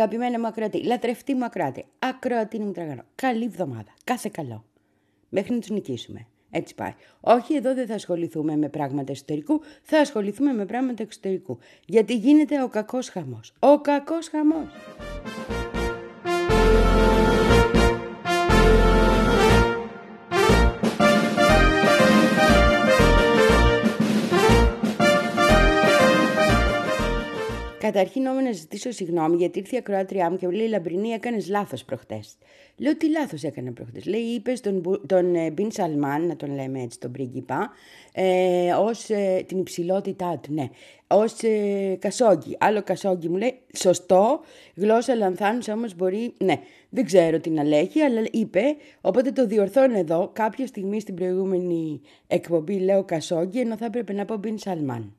Αγαπημένα μου ακροατή, λατρευτή μου ακροατή, ακροατή μου τραγανό. Καλή εβδομάδα, κάθε καλό. Μέχρι να τους νικήσουμε. Έτσι πάει. Όχι, εδώ δεν θα ασχοληθούμε με πράγματα εσωτερικού, θα ασχοληθούμε με πράγματα εξωτερικού. Γιατί γίνεται ο κακός χαμός. Ο κακός χαμός. Καταρχήν όμως να ζητήσω συγγνώμη γιατί ήρθε η ακροάτριά μου και μου λέει Λαμπρινή, έκανες λάθος προχτές. Λέω τι λάθος έκανε προχτές. Λέει, είπες τον, τον ε, Μπιν Σαλμάν, να τον λέμε έτσι τον πρίγκιπα, ε, ως ε, την υψηλότητά του, ναι, ως ε, κασόγγι. Άλλο κασόγγι μου λέει, σωστό, γλώσσα λανθάνουσα όμως μπορεί, ναι, δεν ξέρω τι να λέγει, αλλά είπε, οπότε το διορθώνω εδώ. Κάποια στιγμή στην προηγούμενη εκπομπή λέω κασόγγι, ενώ θα έπρεπε να πω Μπιν Σαλμάν.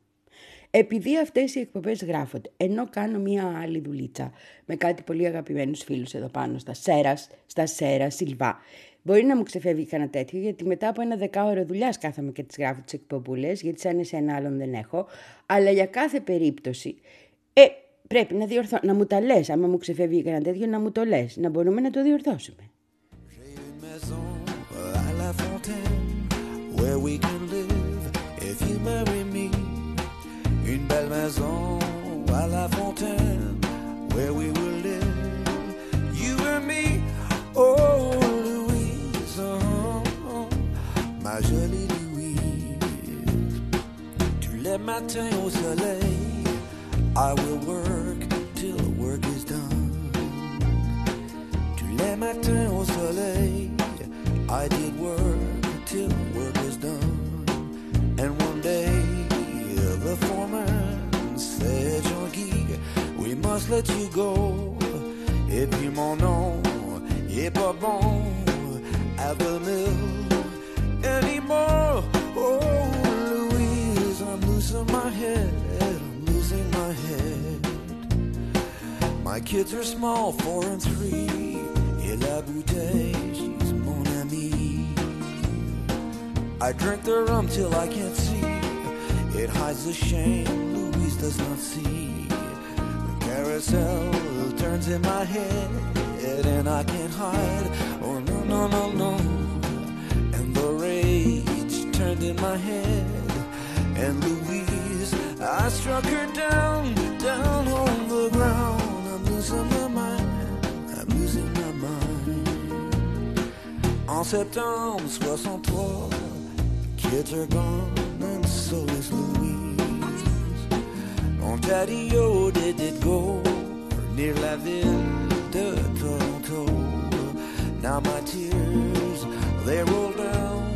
Επειδή αυτές οι εκπομπές γράφονται, ενώ κάνω μία άλλη δουλίτσα με κάτι πολύ αγαπημένους φίλους εδώ πάνω στα Σέρας, στα Σέρα, Σιλβά, Μπορεί να μου ξεφεύγει κανένα τέτοιο, γιατί μετά από ένα δεκάωρο δουλειά κάθομαι και τις γράφω τις εκπομπούλες, γιατί σαν εσένα άλλον δεν έχω. Αλλά για κάθε περίπτωση, ε, πρέπει να διορθώ, να μου τα λες. Άμα μου ξεφεύγει κανένα τέτοιο, να μου το λες, να μπορούμε να το διορθώσουμε. Une belle maison à la fontaine where we will live, you and me. Oh, Louise, oh, ma jolie Louise. Tous les matins au soleil, I will work till the work is done. Tous les matins au soleil, I did work must let you go. Et puis mon nom est pas bon the mill anymore. Oh, Louise, I'm losing my head, I'm losing my head. My kids are small, four and three. Et la bouteille, she's mon amie. I drink the rum till I can't see. It hides the shame Louise does not see. Carousel turns in my head, and I can't hide. Oh no, no, no, no. And the rage turned in my head, and Louise, I struck her down, down on the ground. I'm losing my mind, I'm losing my mind. En septembre 63, kids are gone and so is Louise. Mon daddy-o did it go near la ville de Toronto. Now my tears, they roll down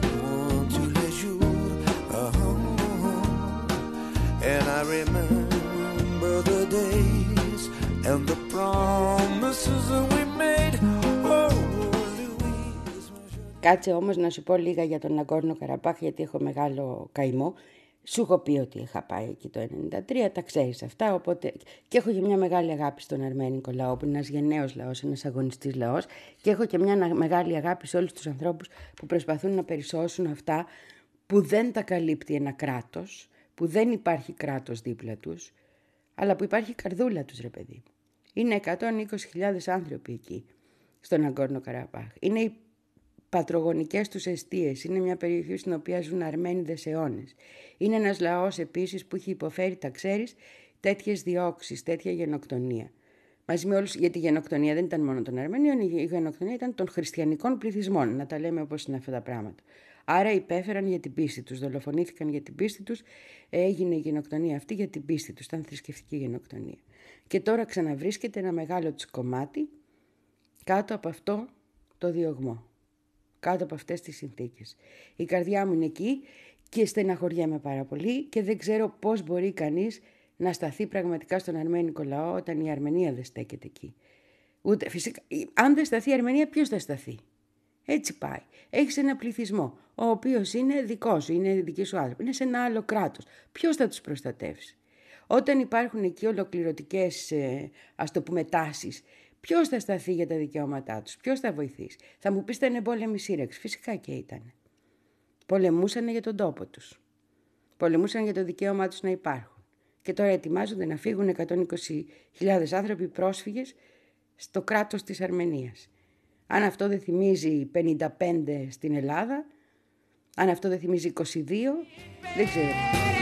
tous les jours. Uh-huh. And I remember the days and the promises that we made. Oh, Louise. Κάτσε όμως να σου πω λίγα για τον Ναγκόρνο Καραμπάχ γιατί έχω μεγάλο καημό. Σου έχω πει ότι είχα πάει εκεί το 1993, τα ξέρεις αυτά, οπότε και έχω και μια μεγάλη αγάπη στον αρμένικο λαό, που είναι ένας γενναίος λαός, ένας αγωνιστής λαός και έχω και μια μεγάλη αγάπη σε όλους τους ανθρώπους που προσπαθούν να περισσώσουν αυτά που δεν τα καλύπτει ένα κράτος, που δεν υπάρχει κράτος δίπλα τους, αλλά που υπάρχει καρδούλα τους ρε παιδί. Είναι 120.000 άνθρωποι εκεί, στον Αγκόρνο Καραμπάχ. Είναι οι πατρογονικές τους αιστείες. Είναι μια περιοχή στην οποία ζουν Αρμένιδες αιώνες. Είναι ένας λαός επίσης που έχει υποφέρει, τα ξέρεις, τέτοιες διώξεις, τέτοια γενοκτονία. Μαζί με όλους, γιατί η γενοκτονία δεν ήταν μόνο των Αρμενίων, η γενοκτονία ήταν των χριστιανικών πληθυσμών, να τα λέμε όπως είναι αυτά τα πράγματα. Άρα υπέφεραν για την πίστη τους, δολοφονήθηκαν για την πίστη τους, έγινε η γενοκτονία αυτή για την πίστη τους, ήταν θρησκευτική γενοκτονία. Και τώρα ξαναβρίσκεται ένα μεγάλο τους κομμάτι κάτω από αυτό το διωγμό κάτω από αυτές τις συνθήκες. Η καρδιά μου είναι εκεί και στεναχωριέμαι πάρα πολύ και δεν ξέρω πώς μπορεί κανείς να σταθεί πραγματικά στον αρμένικο λαό όταν η Αρμενία δεν στέκεται εκεί. Ούτε, φυσικά, αν δεν σταθεί η Αρμενία, ποιος θα σταθεί; Έτσι πάει. Έχεις ένα πληθυσμό, ο οποίος είναι δικός σου, είναι δικής σου άνθρωπος, είναι σε ένα άλλο κράτος. Ποιος θα τους προστατεύσει; Όταν υπάρχουν εκεί ολοκληρωτικές, ε, ας το πούμε, τάσεις Ποιος θα σταθεί για τα δικαιώματά τους, ποιος θα βοηθήσει; Θα μου πεις ήταν πόλεμη σύρεξη. Φυσικά και ήταν. Πολεμούσαν για τον τόπο τους. Πολεμούσαν για το δικαίωμά τους να υπάρχουν. Και τώρα ετοιμάζονται να φύγουν 120.000 άνθρωποι πρόσφυγες στο κράτος της Αρμενίας. Αν αυτό δεν θυμίζει 55 στην Ελλάδα, αν αυτό δεν θυμίζει 22, δεν ξέρω.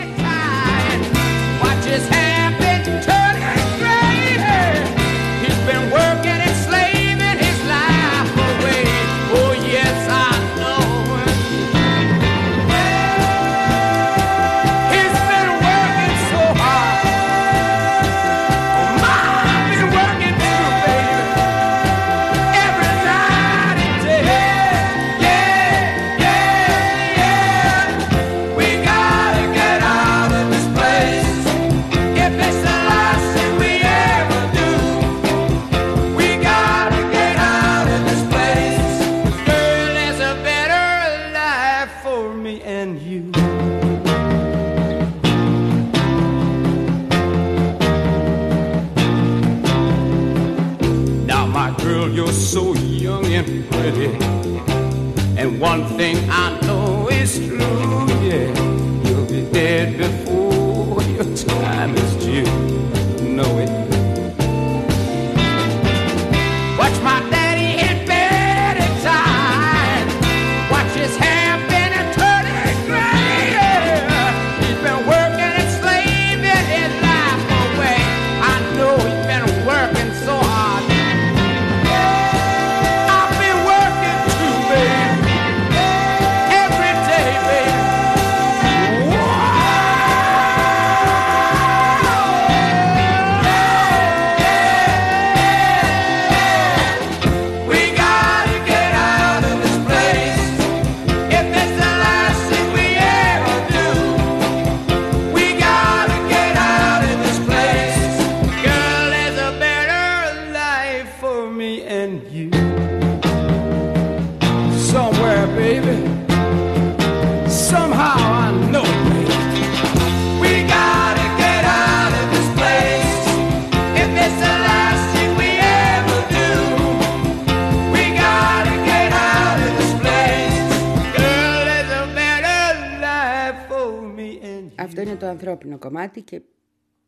Κομμάτι και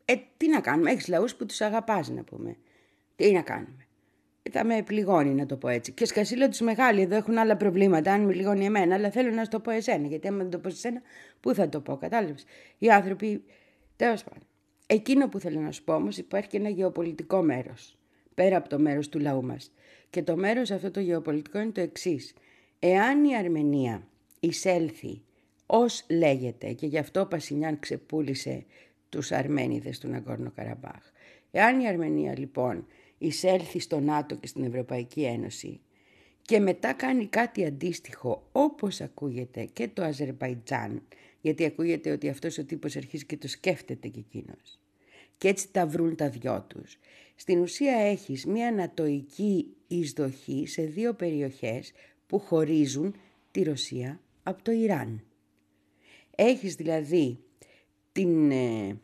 ε, τι να κάνουμε, έχεις λαούς που τους αγαπάς να πούμε. Τι να κάνουμε; Ε, θα με πληγώνει να το πω έτσι. Και σκασίλα τους μεγάλοι εδώ έχουν άλλα προβλήματα, αν με πληγώνει εμένα, αλλά θέλω να σου το πω εσένα, γιατί άμα δεν το πω σε εσένα, πού θα το πω, κατάλαβες. Οι άνθρωποι, τέλος πάντων. Εκείνο που θέλω να σου πω όμως υπάρχει και ένα γεωπολιτικό μέρος, πέρα από το μέρος του λαού μας. Και το μέρος αυτό το γεωπολιτικό είναι το εξής. Εάν η Αρμενία εισέλθει ως λέγεται και γι' αυτό ο Πασινιάν ξεπούλησε τους Αρμένιδες του Ναγκόρνο Καραμπάχ. Εάν η Αρμενία λοιπόν εισέλθει στο ΝΑΤΟ και στην Ευρωπαϊκή Ένωση και μετά κάνει κάτι αντίστοιχο όπως ακούγεται και το Αζερβαϊτζάν γιατί ακούγεται ότι αυτός ο τύπος αρχίζει και το σκέφτεται και εκείνος και έτσι τα βρουν τα δυο τους. Στην ουσία έχεις μια ανατοική εισδοχή σε δύο περιοχές που χωρίζουν τη Ρωσία από το Ιράν. Έχεις δηλαδή την ε,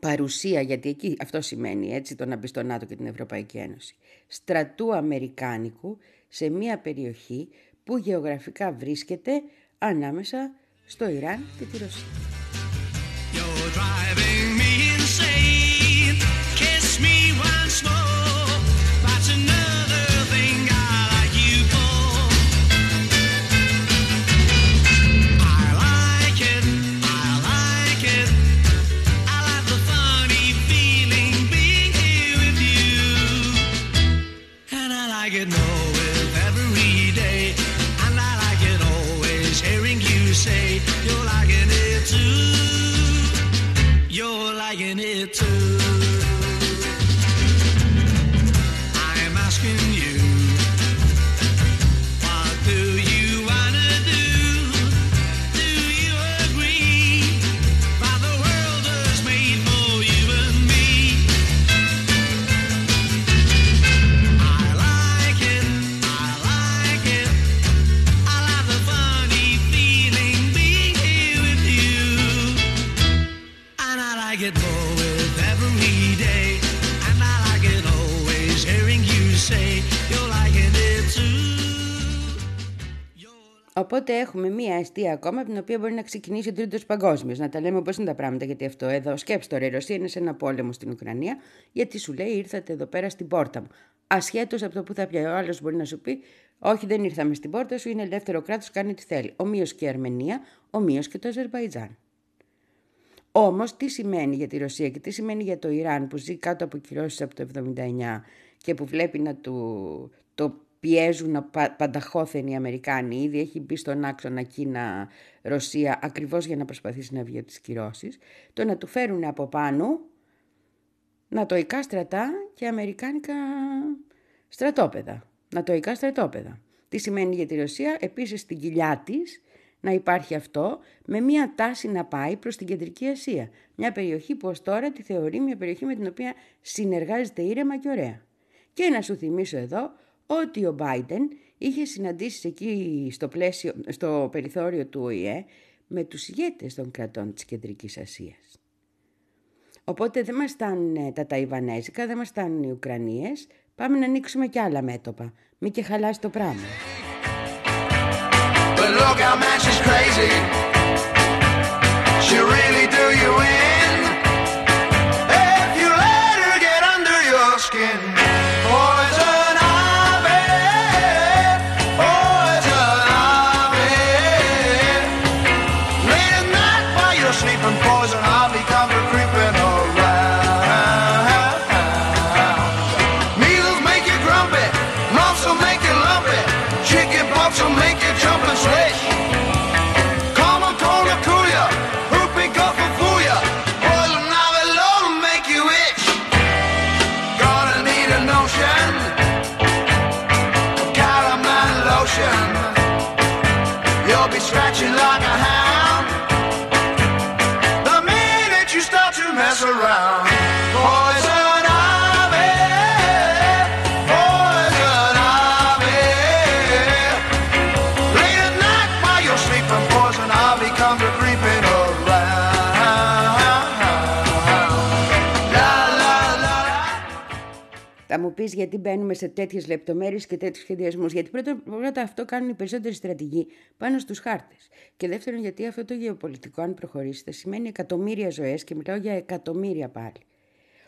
παρουσία, γιατί εκεί αυτό σημαίνει έτσι το να μπει στο ΝΑΤΟ και την Ευρωπαϊκή Ένωση, στρατού Αμερικάνικου σε μια περιοχή που γεωγραφικά βρίσκεται ανάμεσα στο Ιράν και τη Ρωσία. get Οπότε έχουμε μία αιστεία ακόμα από την οποία μπορεί να ξεκινήσει ο τρίτος παγκόσμιος. Να τα λέμε πώ είναι τα πράγματα, γιατί αυτό εδώ. Σκέψτε τώρα, η Ρωσία είναι σε ένα πόλεμο στην Ουκρανία, γιατί σου λέει ήρθατε εδώ πέρα στην πόρτα μου. Ασχέτως από το που θα πιάει ο άλλος μπορεί να σου πει, Όχι, δεν ήρθαμε στην πόρτα σου, είναι ελεύθερο κράτος, κάνει τι θέλει. Ομοίως και η Αρμενία, ομοίως και το Αζερβαϊτζάν. Όμως, τι σημαίνει για τη Ρωσία και τι σημαίνει για το Ιράν που ζει κάτω από κυρώσεις από το 79 και που βλέπει να του, το πιέζουν πανταχώθεν οι Αμερικάνοι. Ήδη έχει μπει στον άξονα Κίνα-Ρωσία ακριβώς για να προσπαθήσει να βγει από τις κυρώσεις. Το να του φέρουν από πάνω νατοϊκά στρατά και αμερικάνικα στρατόπεδα. Νατοϊκά στρατόπεδα. Τι σημαίνει για τη Ρωσία, επίσης στην κοιλιά της να υπάρχει αυτό με μια τάση να πάει προς την Κεντρική Ασία. Μια περιοχή που ως τώρα τη θεωρεί μια περιοχή με την οποία συνεργάζεται ήρεμα και ωραία. Και να σου θυμίσω εδώ ότι ο Biden είχε συναντήσεις εκεί στο, πλαίσιο, στο περιθώριο του ΟΗΕ με τους ηγέτες των κρατών της Κεντρικής Ασίας. Οπότε δεν μας στάνουν τα Ταϊβανέζικα, δεν μας στάνουν οι Ουκρανίες, πάμε να ανοίξουμε κι άλλα μέτωπα, μη και χαλάσει το πράγμα. Θα μου πεις γιατί μπαίνουμε σε τέτοιες λεπτομέρειες και τέτοιους σχεδιασμούς. Γιατί πρώτα, πρώτα αυτό κάνουν οι περισσότεροι στρατηγοί πάνω στους χάρτες. Και δεύτερον, γιατί αυτό το γεωπολιτικό, αν προχωρήσει, θα σημαίνει εκατομμύρια ζωές και μιλάω για εκατομμύρια πάλι.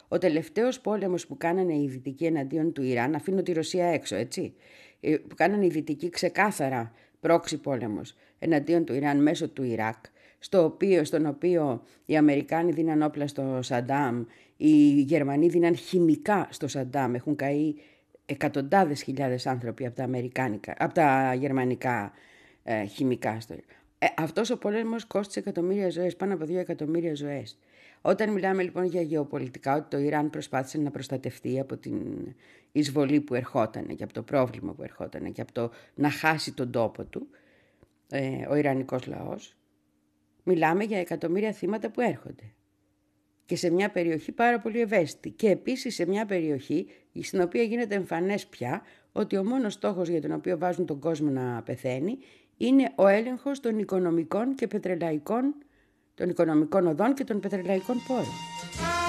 Ο τελευταίος πόλεμος που κάνανε οι Δυτικοί εναντίον του Ιράν, αφήνω τη Ρωσία έξω, έτσι. Ε, που κάνανε οι Δυτικοί ξεκάθαρα πρόξη πόλεμος εναντίον του Ιράν μέσω του Ιράκ, στο οποίο, στον οποίο οι Αμερικάνοι δίναν όπλα στο Σαντάμ, οι Γερμανοί δίναν χημικά στο Σαντάμ, έχουν καεί εκατοντάδες χιλιάδες άνθρωποι από τα, αμερικάνικα, από τα γερμανικά ε, χημικά. Στο... Ε, αυτός ο πόλεμος κόστησε εκατομμύρια ζωές, πάνω από δύο εκατομμύρια ζωές. Όταν μιλάμε λοιπόν για γεωπολιτικά, ότι το Ιράν προσπάθησε να προστατευτεί από την εισβολή που ερχόταν και από το πρόβλημα που ερχόταν και από το να χάσει τον τόπο του, ε, ο Ιρανικός λαός, Μιλάμε για εκατομμύρια θύματα που έρχονται. Και σε μια περιοχή πάρα πολύ ευαίσθητη. Και επίσης σε μια περιοχή στην οποία γίνεται εμφανές πια ότι ο μόνος στόχος για τον οποίο βάζουν τον κόσμο να πεθαίνει είναι ο έλεγχος των οικονομικών και πετρελαϊκών των οικονομικών οδών και των πετρελαϊκών πόρων.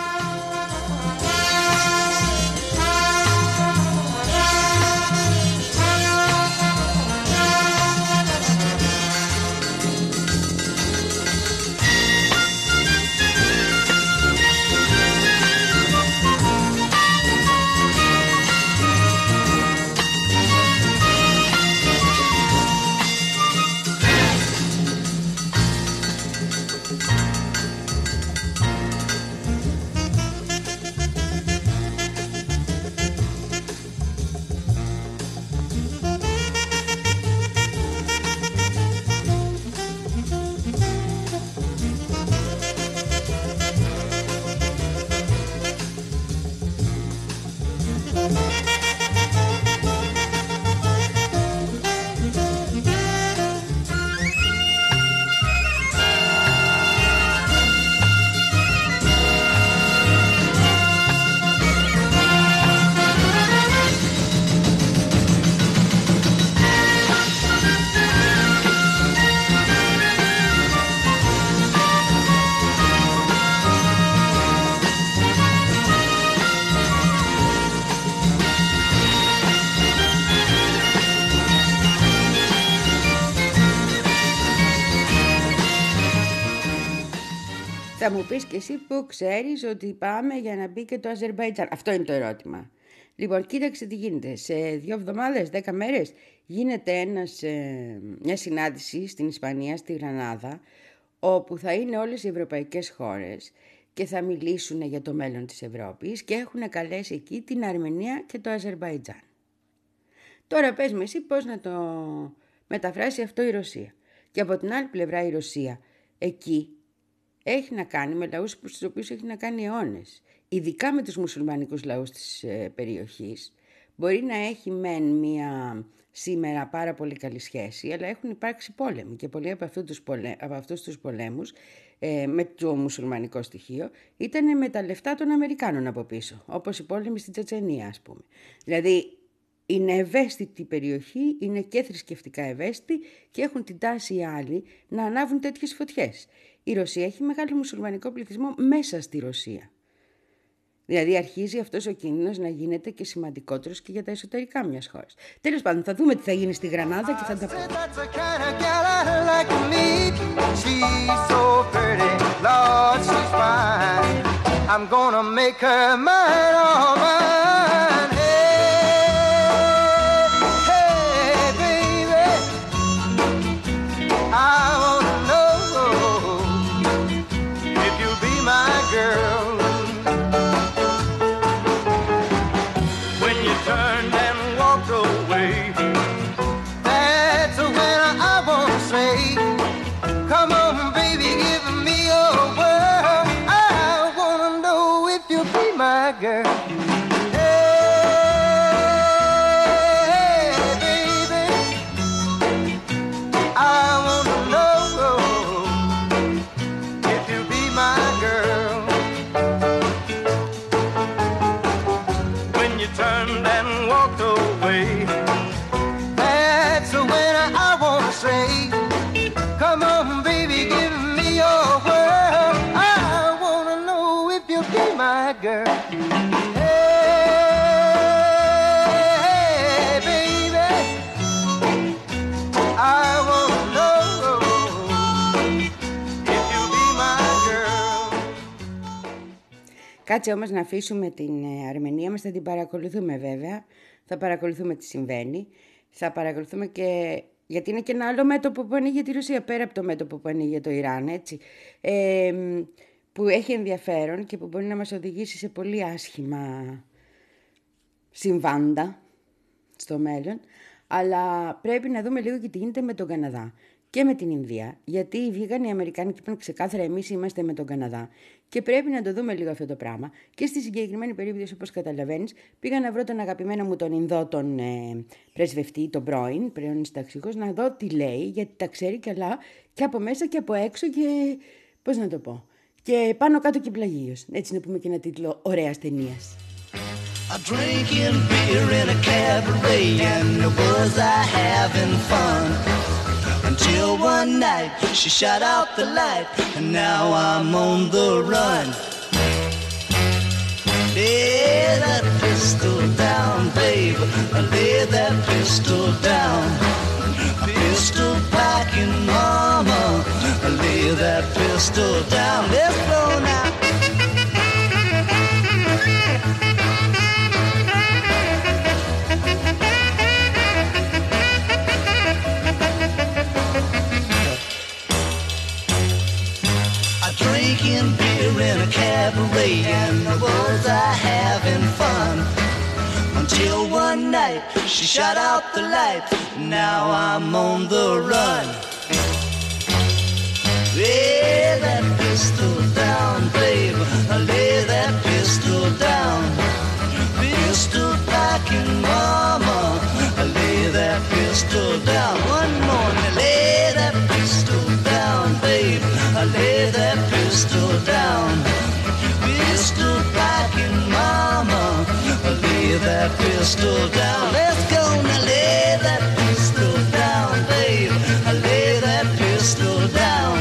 Πεις και εσύ που ξέρεις ότι πάμε για να μπει και το Αζερβαϊτζάν. Αυτό είναι το ερώτημα. Λοιπόν, κοίταξε τι γίνεται. Σε δύο εβδομάδες, δέκα μέρες, γίνεται ένας, ε, μια συνάντηση στην Ισπανία, στη Γρανάδα, όπου θα είναι όλες οι ευρωπαϊκές χώρες και θα μιλήσουν για το μέλλον της Ευρώπης και έχουν καλέσει εκεί την Αρμενία και το Αζερβαϊτζάν. Τώρα πες με εσύ πώς να το μεταφράσει αυτό η Ρωσία. Και από την άλλη πλευρά η Ρωσία εκεί έχει να κάνει με λαούς προς τους οποίους έχει να κάνει αιώνες. Ειδικά με τους μουσουλμανικούς λαούς της ε, περιοχής. Μπορεί να έχει μεν μία σήμερα πάρα πολύ καλή σχέση, αλλά έχουν υπάρξει πόλεμοι και πολλοί από, αυτού τους πολέ, από αυτούς τους πολέμους ε, με το μουσουλμανικό στοιχείο ήταν με τα λεφτά των Αμερικάνων από πίσω, όπως οι πόλεμοι στην Τσετσενία ας πούμε. Δηλαδή είναι ευαίσθητη η περιοχή, είναι και θρησκευτικά ευαίσθητη και έχουν την τάση οι άλλοι να ανάβουν τέτοιες φωτιές. Η Ρωσία έχει μεγάλο μουσουλμανικό πληθυσμό μέσα στη Ρωσία. Δηλαδή αρχίζει αυτός ο κίνδυνος να γίνεται και σημαντικότερος και για τα εσωτερικά μιας χώρας. Τέλος πάντων θα δούμε τι θα γίνει στη Γρανάδα και θα τα πούμε. I'm gonna make her mine, all mine. turned Κάτσε όμως να αφήσουμε την ε, Αρμενία μας, θα την παρακολουθούμε βέβαια. Θα παρακολουθούμε τι συμβαίνει. Θα παρακολουθούμε και... Γιατί είναι και ένα άλλο μέτωπο που ανοίγει τη Ρωσία, πέρα από το μέτωπο που ανοίγει το Ιράν, έτσι. Ε, που έχει ενδιαφέρον και που μπορεί να μας οδηγήσει σε πολύ άσχημα συμβάντα στο μέλλον. Αλλά πρέπει να δούμε λίγο και τι γίνεται με τον Καναδά και με την Ινδία, γιατί βγήκαν οι Αμερικάνοι και είπαν ξεκάθαρα εμείς είμαστε με τον Καναδά. Και πρέπει να το δούμε λίγο αυτό το πράγμα. Και στη συγκεκριμένη περίπτωση, όπως καταλαβαίνεις, πήγα να βρω τον αγαπημένο μου τον Ινδό, τον ε, πρεσβευτή, τον πρώην, πρώην συνταξικό, να δω τι λέει, γιατί τα ξέρει καλά και από μέσα και από έξω και. Πώς να το πω. Και πάνω κάτω και πλαγίω. Έτσι να πούμε και ένα τίτλο ωραίας ταινίας. A drinking beer in a cabaret and was I having fun Until one night she shut out the light and now I'm on the run. Lay that pistol down, babe. Lay that pistol down. Pistol packing, mama. Lay that pistol down. Let's go now. And was I having fun. Until one night she shut out the light now I'm on the run. Lay that pistol down babe. Lay that pistol down Lay that pistol down. Let's go now, lay that pistol down, babe. Lay that pistol down.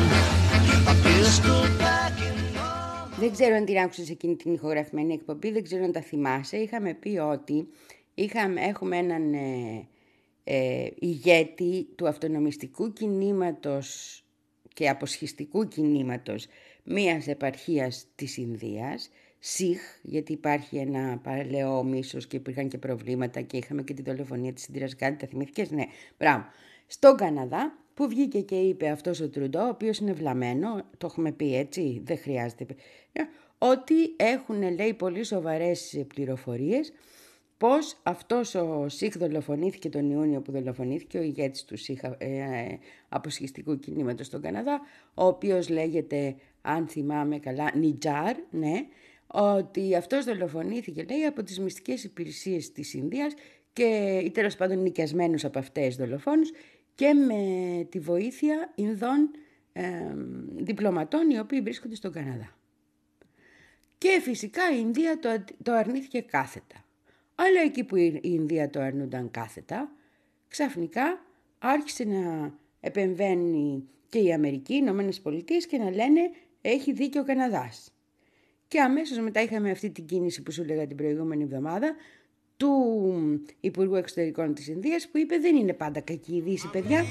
Pistol packing, mama. Δεν ξέρω αν την άκουσες εκείνη την ηχογραφημένη εκπομπή, δεν ξέρω αν τα θυμάσαι. Είχαμε πει ότι είχαμε, έχουμε έναν ε, ε, ηγέτη του αυτονομιστικού κινήματος και αποσχιστικού κινήματος μίας επαρχίας της Ινδίας, ΣΥΧ, γιατί υπάρχει ένα παλαιό μίσος και υπήρχαν και προβλήματα και είχαμε και τη δολοφονία της Ιντήρας Γκάντη, τα θυμήθηκες, ναι, μπράβο. Στον Καναδά, που βγήκε και είπε αυτός ο Τρουντό, ο οποίος είναι βλαμένο, το έχουμε πει έτσι, δεν χρειάζεται, ε, ότι έχουν, λέει, πολύ σοβαρές πληροφορίες, πως αυτός ο ΣΥΧ δολοφονήθηκε τον Ιούνιο που δολοφονήθηκε, ο ηγέτης του ΣΥΧ ε, ε, αποσχιστικού κινήματος στον Καναδά, ο οποίος λέγεται, αν θυμάμαι καλά, Νιτζάρ, ναι, ότι αυτός δολοφονήθηκε, λέει, από τις μυστικές υπηρεσίες της Ινδίας και ή τέλος πάντων νοικιασμένους από αυτές δολοφόνους και με τη βοήθεια Ινδών ε, διπλωματών οι οποίοι βρίσκονται στον Καναδά. Και φυσικά η Ινδία το, το αρνήθηκε κάθετα. Αλλά εκεί που η Ινδία το αρνούνταν κάθετα, ξαφνικά άρχισε να επεμβαίνει και η Αμερική, οι Ηνωμένες Πολιτείες και να λένε έχει δίκιο ο Καναδάς. Και αμέσως μετά είχαμε αυτή την κίνηση που σου έλεγα την προηγούμενη εβδομάδα του Υπουργού Εξωτερικών της Ινδίας που είπε δεν είναι πάντα κακή η Δύση, παιδιά.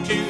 φυσικά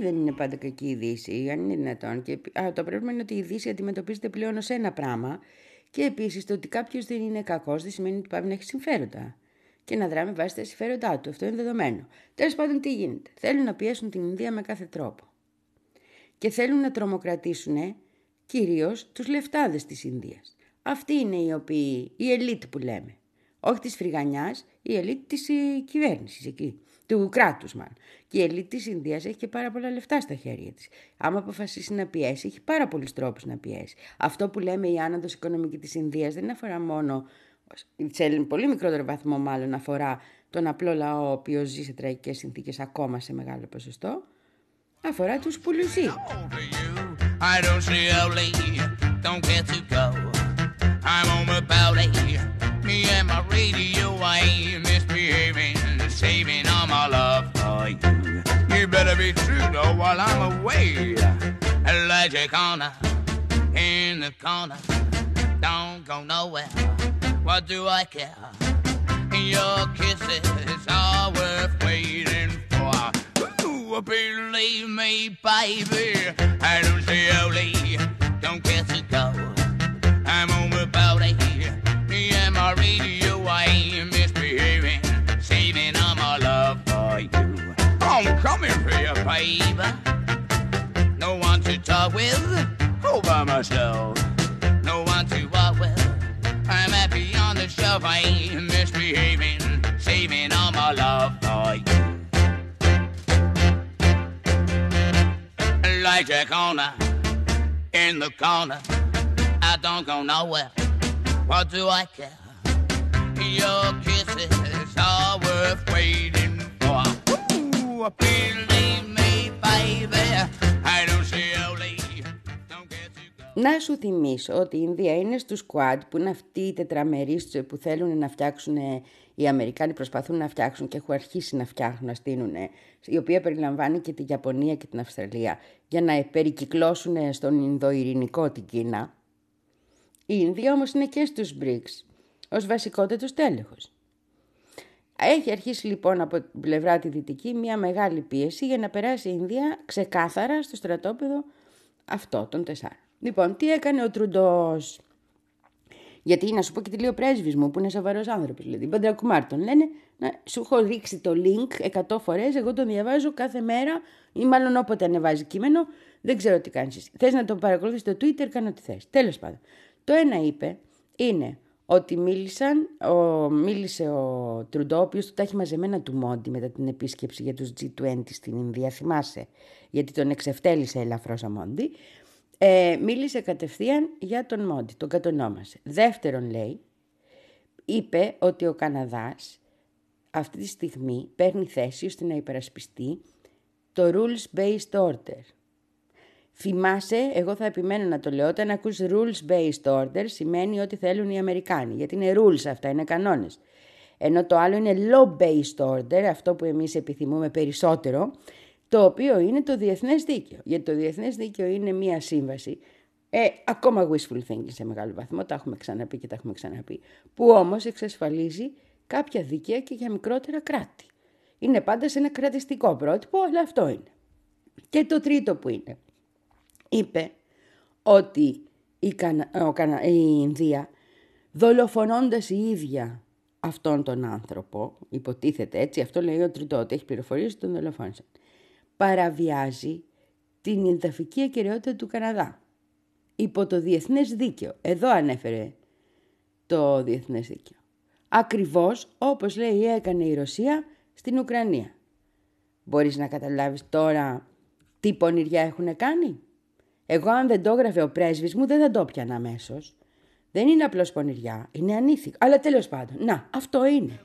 δεν είναι πάντα κακή η Δύση, αν είναι δυνατόν. Και, α, το πρόβλημα είναι ότι η Δύση αντιμετωπίζεται πλέον ως ένα πράγμα. Και επίσης το ότι κάποιος δεν είναι κακός δεν σημαίνει ότι πάει να έχει συμφέροντα. Και να δράμε βάσει τα συμφέροντά του. Αυτό είναι δεδομένο. Τέλος πάντων, τι γίνεται; Θέλουν να πιέσουν την Ινδία με κάθε τρόπο. Και θέλουν να τρομοκρατήσουν κυρίως τους λεφτάδες της Ινδίας. Αυτοί είναι οι οποίοι, η ελίτ που λέμε. Όχι της φρυγανιάς, η ελίτ της κυβέρνησης εκεί του κράτους μάλλον. Και η ελίτ της Ινδίας έχει και πάρα πολλά λεφτά στα χέρια της. Άμα αποφασίσει να πιέσει, έχει πάρα πολλούς τρόπους να πιέσει. Αυτό που λέμε η άνοδος οικονομική της Ινδίας δεν αφορά μόνο, σε πολύ μικρότερο βαθμό μάλλον αφορά τον απλό λαό ο οποίος ζει σε τραγικές συνθήκες ακόμα σε μεγάλο ποσοστό, αφορά τους που Me and my radio, I ain't misbehaving. Saving all my love for you. You better be true though while I'm away. Electric corner in the corner, don't go nowhere. What do I care? Your kisses are worth waiting for. Ooh, believe me, baby, I don't say only, don't get to go. I'm on the body, eh? me and my radio, I ain't misbehaving saving all my love for you. I'm coming for you, baby. No one to talk with, all by myself. No one to walk with. I'm happy on the shelf, I ain't misbehaving, saving all my love for you. Like a corner, in the corner, I don't go nowhere. What do I care? Να σου θυμίσω ότι η Ινδία είναι στους Quad που είναι αυτοί οι τετραμερείς που θέλουν να φτιάξουν οι Αμερικάνοι προσπαθούν να φτιάξουν και έχουν αρχίσει να φτιάχνουν, να στείλουν, η οποία περιλαμβάνει και την Ιαπωνία και την Αυστραλία, για να περικυκλώσουν στον Ινδοειρηνικό την Κίνα. Η Ινδία όμως είναι και στους BRICS, ως βασικότερος τέλεχος. Έχει αρχίσει λοιπόν από την πλευρά τη δυτική μια μεγάλη πίεση για να περάσει η Ινδία ξεκάθαρα στο στρατόπεδο αυτό των τεσσάρων. Λοιπόν, τι έκανε ο Τρουντός; Γιατί να σου πω και τι λέει ο πρέσβης μου, που είναι σοβαρός άνθρωπος. Δηλαδή, Παντρακουμάρ τον λένε, να, σου έχω ρίξει το link 100 φορές. Εγώ τον διαβάζω κάθε μέρα, ή μάλλον όποτε ανεβάζει κείμενο. Δεν ξέρω τι κάνεις. Θες να τον παρακολουθείς στο Twitter, κάνω ό,τι θες. Τέλος πάντων. Το ένα είπε είναι ότι μίλησαν, ο, μίλησε ο Τρουντό, ο οποίος του τα έχει μαζεμένα του Μόντι μετά την επίσκεψη για τους G20 στην Ινδία, θυμάσαι, γιατί τον εξευτέλισε ελαφρώς ο Μόντι, ε, μίλησε κατευθείαν για τον Μόντι, τον κατονόμασε. Δεύτερον λέει, είπε ότι ο Καναδάς αυτή τη στιγμή παίρνει θέση ώστε να υπερασπιστεί το rules-based order. Θυμάσαι, εγώ θα επιμένω να το λέω, όταν ακούς rules-based order σημαίνει ότι θέλουν οι Αμερικάνοι, γιατί είναι rules αυτά, είναι κανόνες. Ενώ το άλλο είναι law-based order, αυτό που εμείς επιθυμούμε περισσότερο, το οποίο είναι το διεθνές δίκαιο. Γιατί το διεθνές δίκαιο είναι μία σύμβαση, ε, ακόμα wishful thinking σε μεγάλο βαθμό, τα έχουμε ξαναπεί και τα έχουμε ξαναπεί, που όμως εξασφαλίζει κάποια δίκαια και για μικρότερα κράτη. Είναι πάντα σε ένα κρατιστικό πρότυπο, αλλά αυτό είναι. Και το τρίτο που είναι, είπε ότι η, Κανα... η Ινδία δολοφονώντας η ίδια αυτόν τον άνθρωπο, υποτίθεται έτσι, αυτό λέει ο Τριτό, ότι έχει πληροφορίες ότι τον δολοφόνησαν, παραβιάζει την ινδαφική ακαιρεότητα του Καναδά υπό το διεθνές δίκαιο. Εδώ ανέφερε το διεθνές δίκαιο. Ακριβώς όπως λέει έκανε η Ρωσία στην Ουκρανία. Μπορείς να καταλάβεις τώρα τι πονηριά έχουν κάνει; Εγώ αν δεν το έγραφε ο πρέσβης μου δεν θα το πιανα αμέσως. Δεν είναι απλώς πονηριά, είναι ανήθικο. Αλλά τέλος πάντων, να, αυτό είναι.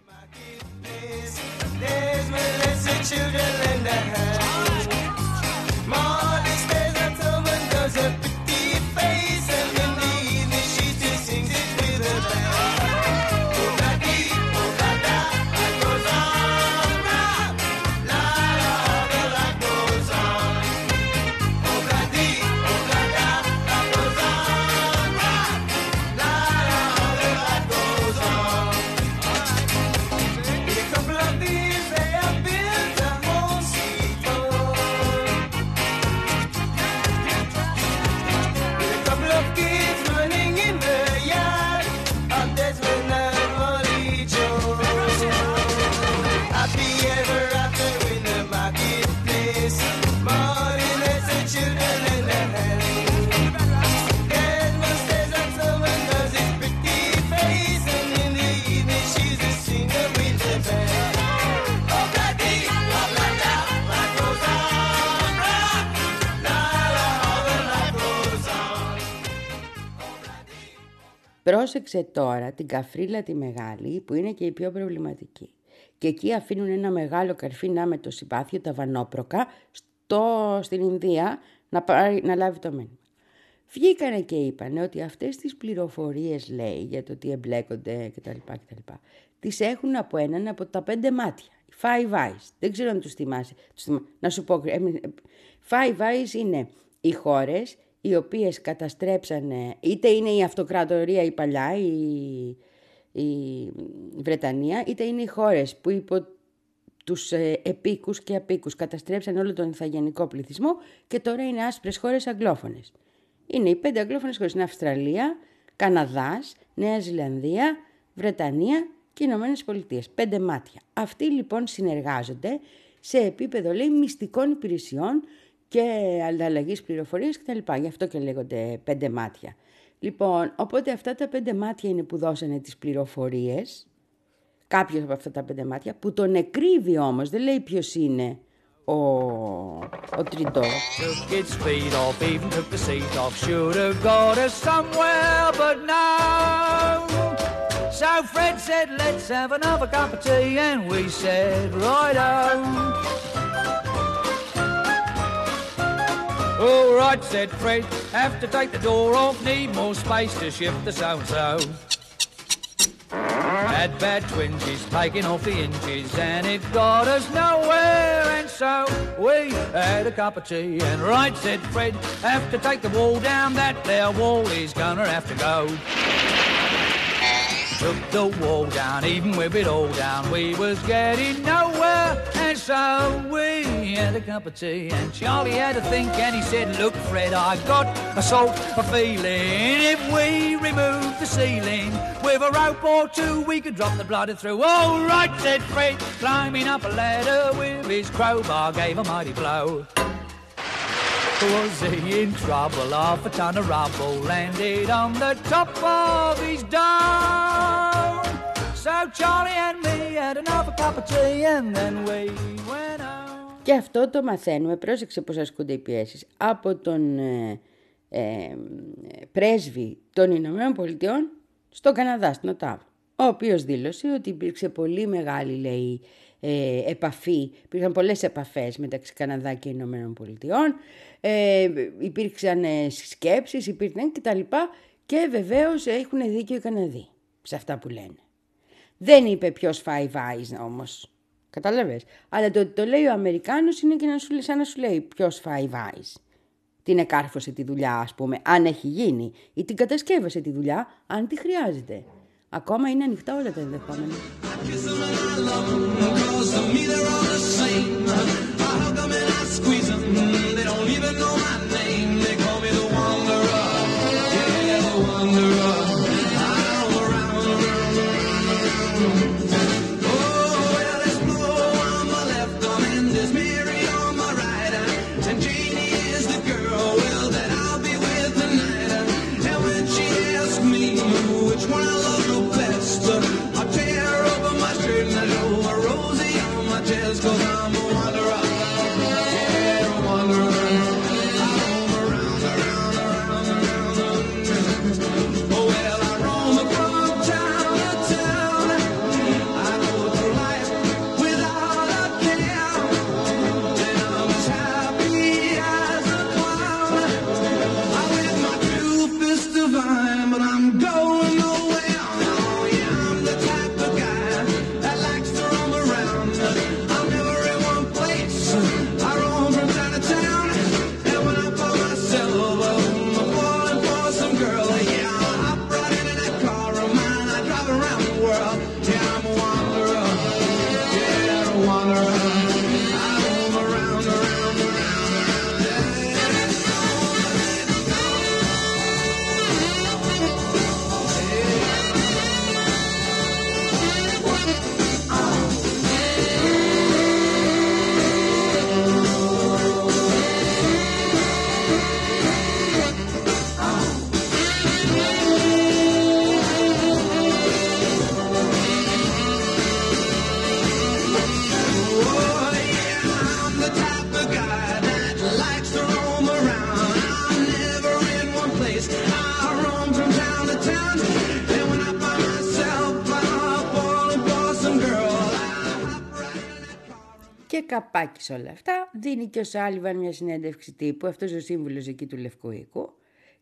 Πρόσεξε τώρα την καφρίλα τη μεγάλη που είναι και η πιο προβληματική. Και εκεί αφήνουν ένα μεγάλο καρφί να με το συμπάθειο, τα βανόπροκα, στο, στην Ινδία να, πάρει, να λάβει το μήνυμα. Βγήκανε και είπαν ότι αυτές τις πληροφορίες λέει για το τι εμπλέκονται κτλ. κτλ τις έχουν από έναν από τα πέντε μάτια. Five Eyes. Δεν ξέρω αν τους θυμάσαι. Τους Να σου πω. Five Eyes είναι οι χώρες οι οποίες καταστρέψανε, είτε είναι η αυτοκρατορία η παλιά, η, η Βρετανία, είτε είναι οι χώρες που υπό τους ε, επίκους και απίκους καταστρέψαν όλο τον ηθαγενικό πληθυσμό και τώρα είναι άσπρες χώρες αγγλόφωνες. Είναι οι πέντε αγγλόφωνες χώρες, είναι Αυστραλία, Καναδάς, Νέα Ζηλανδία, Βρετανία και Ηνωμένες Πολιτείες. Πέντε μάτια. Αυτοί λοιπόν συνεργάζονται σε επίπεδο λέει μυστικών υπηρεσιών και ανταλλαγής πληροφορίες κτλ. Γι' αυτό και λέγονται πέντε μάτια. Λοιπόν, οπότε αυτά τα πέντε μάτια είναι που δώσανε τις πληροφορίες, κάποιος από αυτά τα πέντε μάτια, που τον εκρύβει όμως, δεν λέει ποιος είναι ο, ο τριτός. So Fred said, let's have another cup of tea, and we said, right on. All right, said Fred, have to take the door off, need more space to shift the so-and-so. Had bad twinges, taking off the inches, and it got us nowhere. And so we had a cup of tea, and right, said Fred, have to take the wall down, that there wall is gonna have to go. Took the wall down, even with it all down, we was getting nowhere. And so we had a cup of tea, and Charlie had a think, and he said, Look, Fred, I got a sort of feeling. If we remove the ceiling with a rope or two, we could drop the bladder through. All right, said Fred, climbing up a ladder with his crowbar, gave a mighty blow. Was he in trouble? Half a ton of rubble landed on the top of his dome. So Charlie and me had another cup of tea and then we went home. Και αυτό το μαθαίνουμε, πρόσεξε πώς ασκούνται οι πιέσεις, από τον ε, ε, πρέσβη των Ηνωμένων Πολιτειών στο Καναδά, στην Οτάβα, ο οποίος δήλωσε ότι υπήρξε πολύ μεγάλη, λέει, ε, επαφή, υπήρχαν πολλές επαφές μεταξύ Καναδά και Ηνωμένων Πολιτειών, ε, υπήρξαν ε, σκέψεις, υπήρχαν κτλ. Και βεβαίως έχουν δίκιο οι Καναδοί σε αυτά που λένε. Δεν είπε ποιος Five Eyes όμως. Κατάλαβες; Αλλά το ότι το λέει ο Αμερικάνος είναι και να σου, σαν να σου λέει ποιος Five Eyes. Την εκάρφωσε τη δουλειά ας πούμε αν έχει γίνει ή την κατασκεύασε τη δουλειά αν τη χρειάζεται. Ακόμα είναι ανοιχτά όλα τα ενδεχόμενα. Σε όλα αυτά, δίνει και ο Σάλιβαν μια συνέντευξη τύπου, αυτός ο σύμβουλος εκεί του Λευκού Οίκου,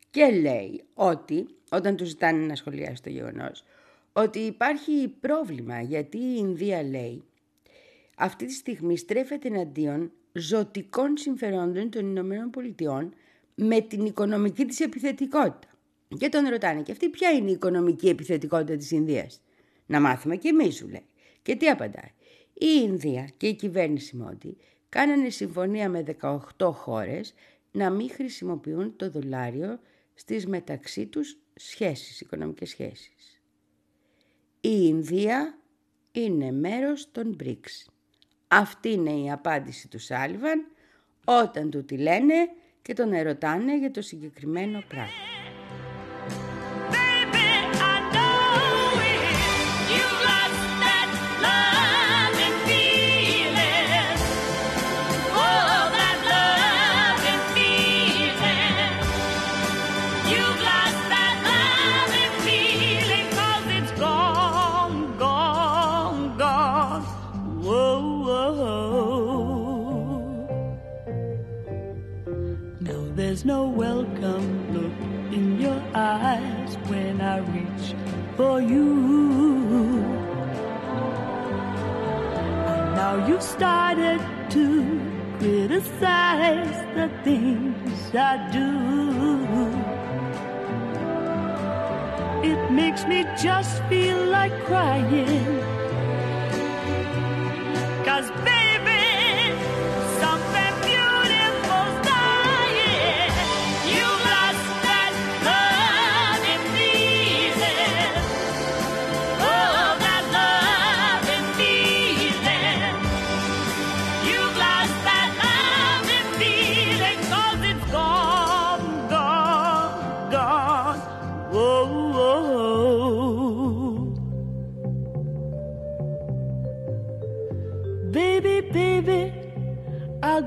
και λέει ότι, όταν του ζητάνε να σχολιάσει το γεγονός, ότι υπάρχει πρόβλημα γιατί η Ινδία λέει αυτή τη στιγμή στρέφεται εναντίον ζωτικών συμφερόντων των Ηνωμένων Πολιτειών με την οικονομική της επιθετικότητα. Και τον ρωτάνε και αυτή ποια είναι η οικονομική επιθετικότητα της Ινδίας; Να μάθουμε και εμείς σου λέει. Και τι απαντάει. Η Ινδία και η κυβέρνηση Μόντι κάνανε συμφωνία με 18 χώρες να μην χρησιμοποιούν το δολάριο στις μεταξύ τους σχέσεις, οικονομικές σχέσεις. Η Ινδία είναι μέρος των BRICS. Αυτή είναι η απάντηση του Σάλιβαν όταν του τη λένε και τον ερωτάνε για το συγκεκριμένο πράγμα. For you. Now you've started to criticize the things I do. it makes me just feel like crying.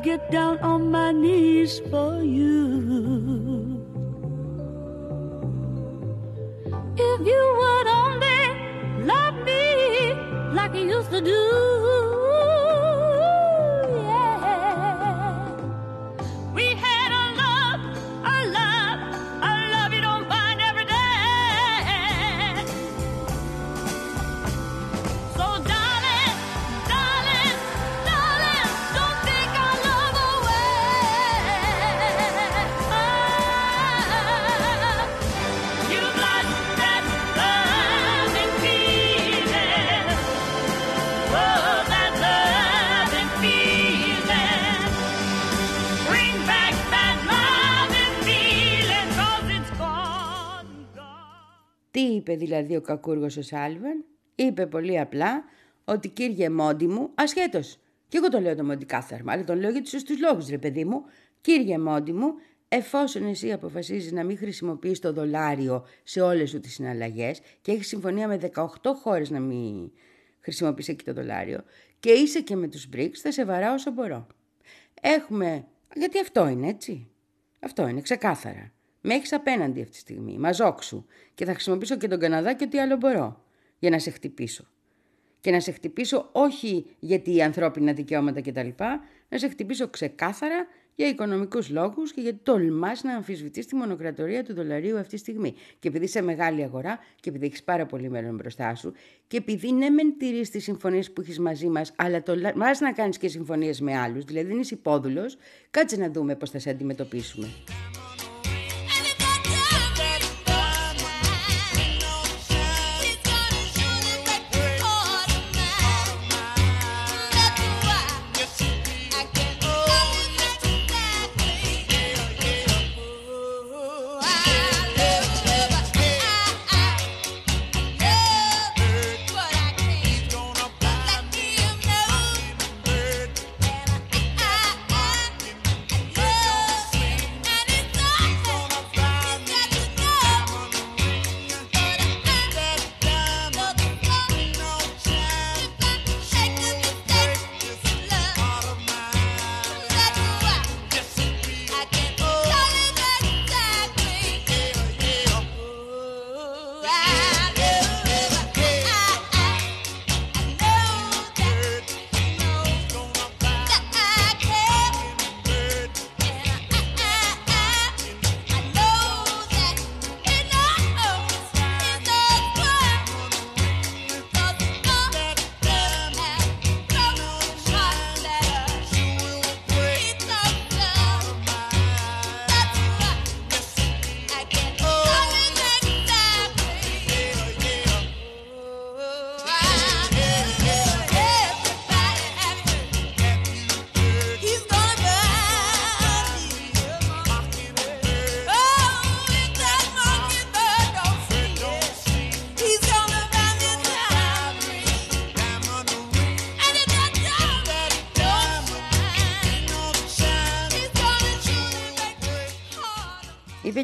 Get down on my knees for you. If you would only love me like you used to do, είπε δηλαδή ο κακούργος ο Σάλβαν, είπε πολύ απλά ότι κύριε Μόντι μου, ασχέτως, και εγώ το λέω το Μόντι κάθαρμα, αλλά τον λέω για τους σωστούς λόγους ρε παιδί μου, κύριε Μόντι μου, εφόσον εσύ αποφασίζεις να μην χρησιμοποιείς το δολάριο σε όλες σου τις συναλλαγές και έχεις συμφωνία με 18 χώρες να μην χρησιμοποιείς εκεί το δολάριο και είσαι και με τους BRICS, θα σε βαράω όσο μπορώ. Έχουμε, γιατί αυτό είναι έτσι, αυτό είναι ξεκάθαρα. Με έχεις απέναντι αυτή τη στιγμή, μαζόξου. Και θα χρησιμοποιήσω και τον Καναδά και ό,τι άλλο μπορώ για να σε χτυπήσω. Και να σε χτυπήσω όχι γιατί ανθρώπινα δικαιώματα κτλ. Να σε χτυπήσω ξεκάθαρα για οικονομικούς λόγους και γιατί τολμάς να αμφισβητείς τη μονοκρατορία του δολαρίου αυτή τη στιγμή. Και επειδή είσαι μεγάλη αγορά και επειδή έχεις πάρα πολύ μέλλον μπροστά σου και επειδή ναι μεν τηρείς τις συμφωνίες που έχεις μαζί μας αλλά τολμάς να κάνεις και συμφωνίες με άλλους, δηλαδή δεν είσαι υπόδουλος, κάτσε να δούμε πώς θα σε αντιμετωπίσουμε.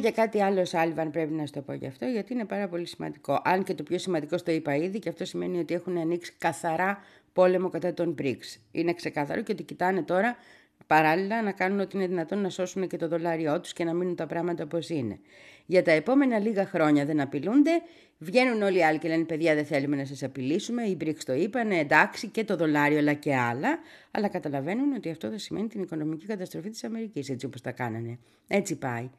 Και κάτι άλλο Σάλβαν, πρέπει να σου το πω γι' αυτό, γιατί είναι πάρα πολύ σημαντικό. Αν και το πιο σημαντικό στο είπα ήδη, και αυτό σημαίνει ότι έχουν ανοίξει καθαρά πόλεμο κατά των BRICS. Είναι ξεκάθαρο και ότι κοιτάνε τώρα παράλληλα να κάνουν ό,τι είναι δυνατόν να σώσουν και το δολάριό τους και να μείνουν τα πράγματα όπως είναι. Για τα επόμενα λίγα χρόνια δεν απειλούνται, βγαίνουν όλοι οι άλλοι και λένε παιδιά δεν θέλουμε να σας απειλήσουμε, οι BRICS το είπαν, εντάξει και το δολάριο αλλά και άλλα, αλλά καταλαβαίνουν ότι αυτό θα σημαίνει την οικονομική καταστροφή της Αμερικής έτσι όπως τα κάνανε. Έτσι πάει.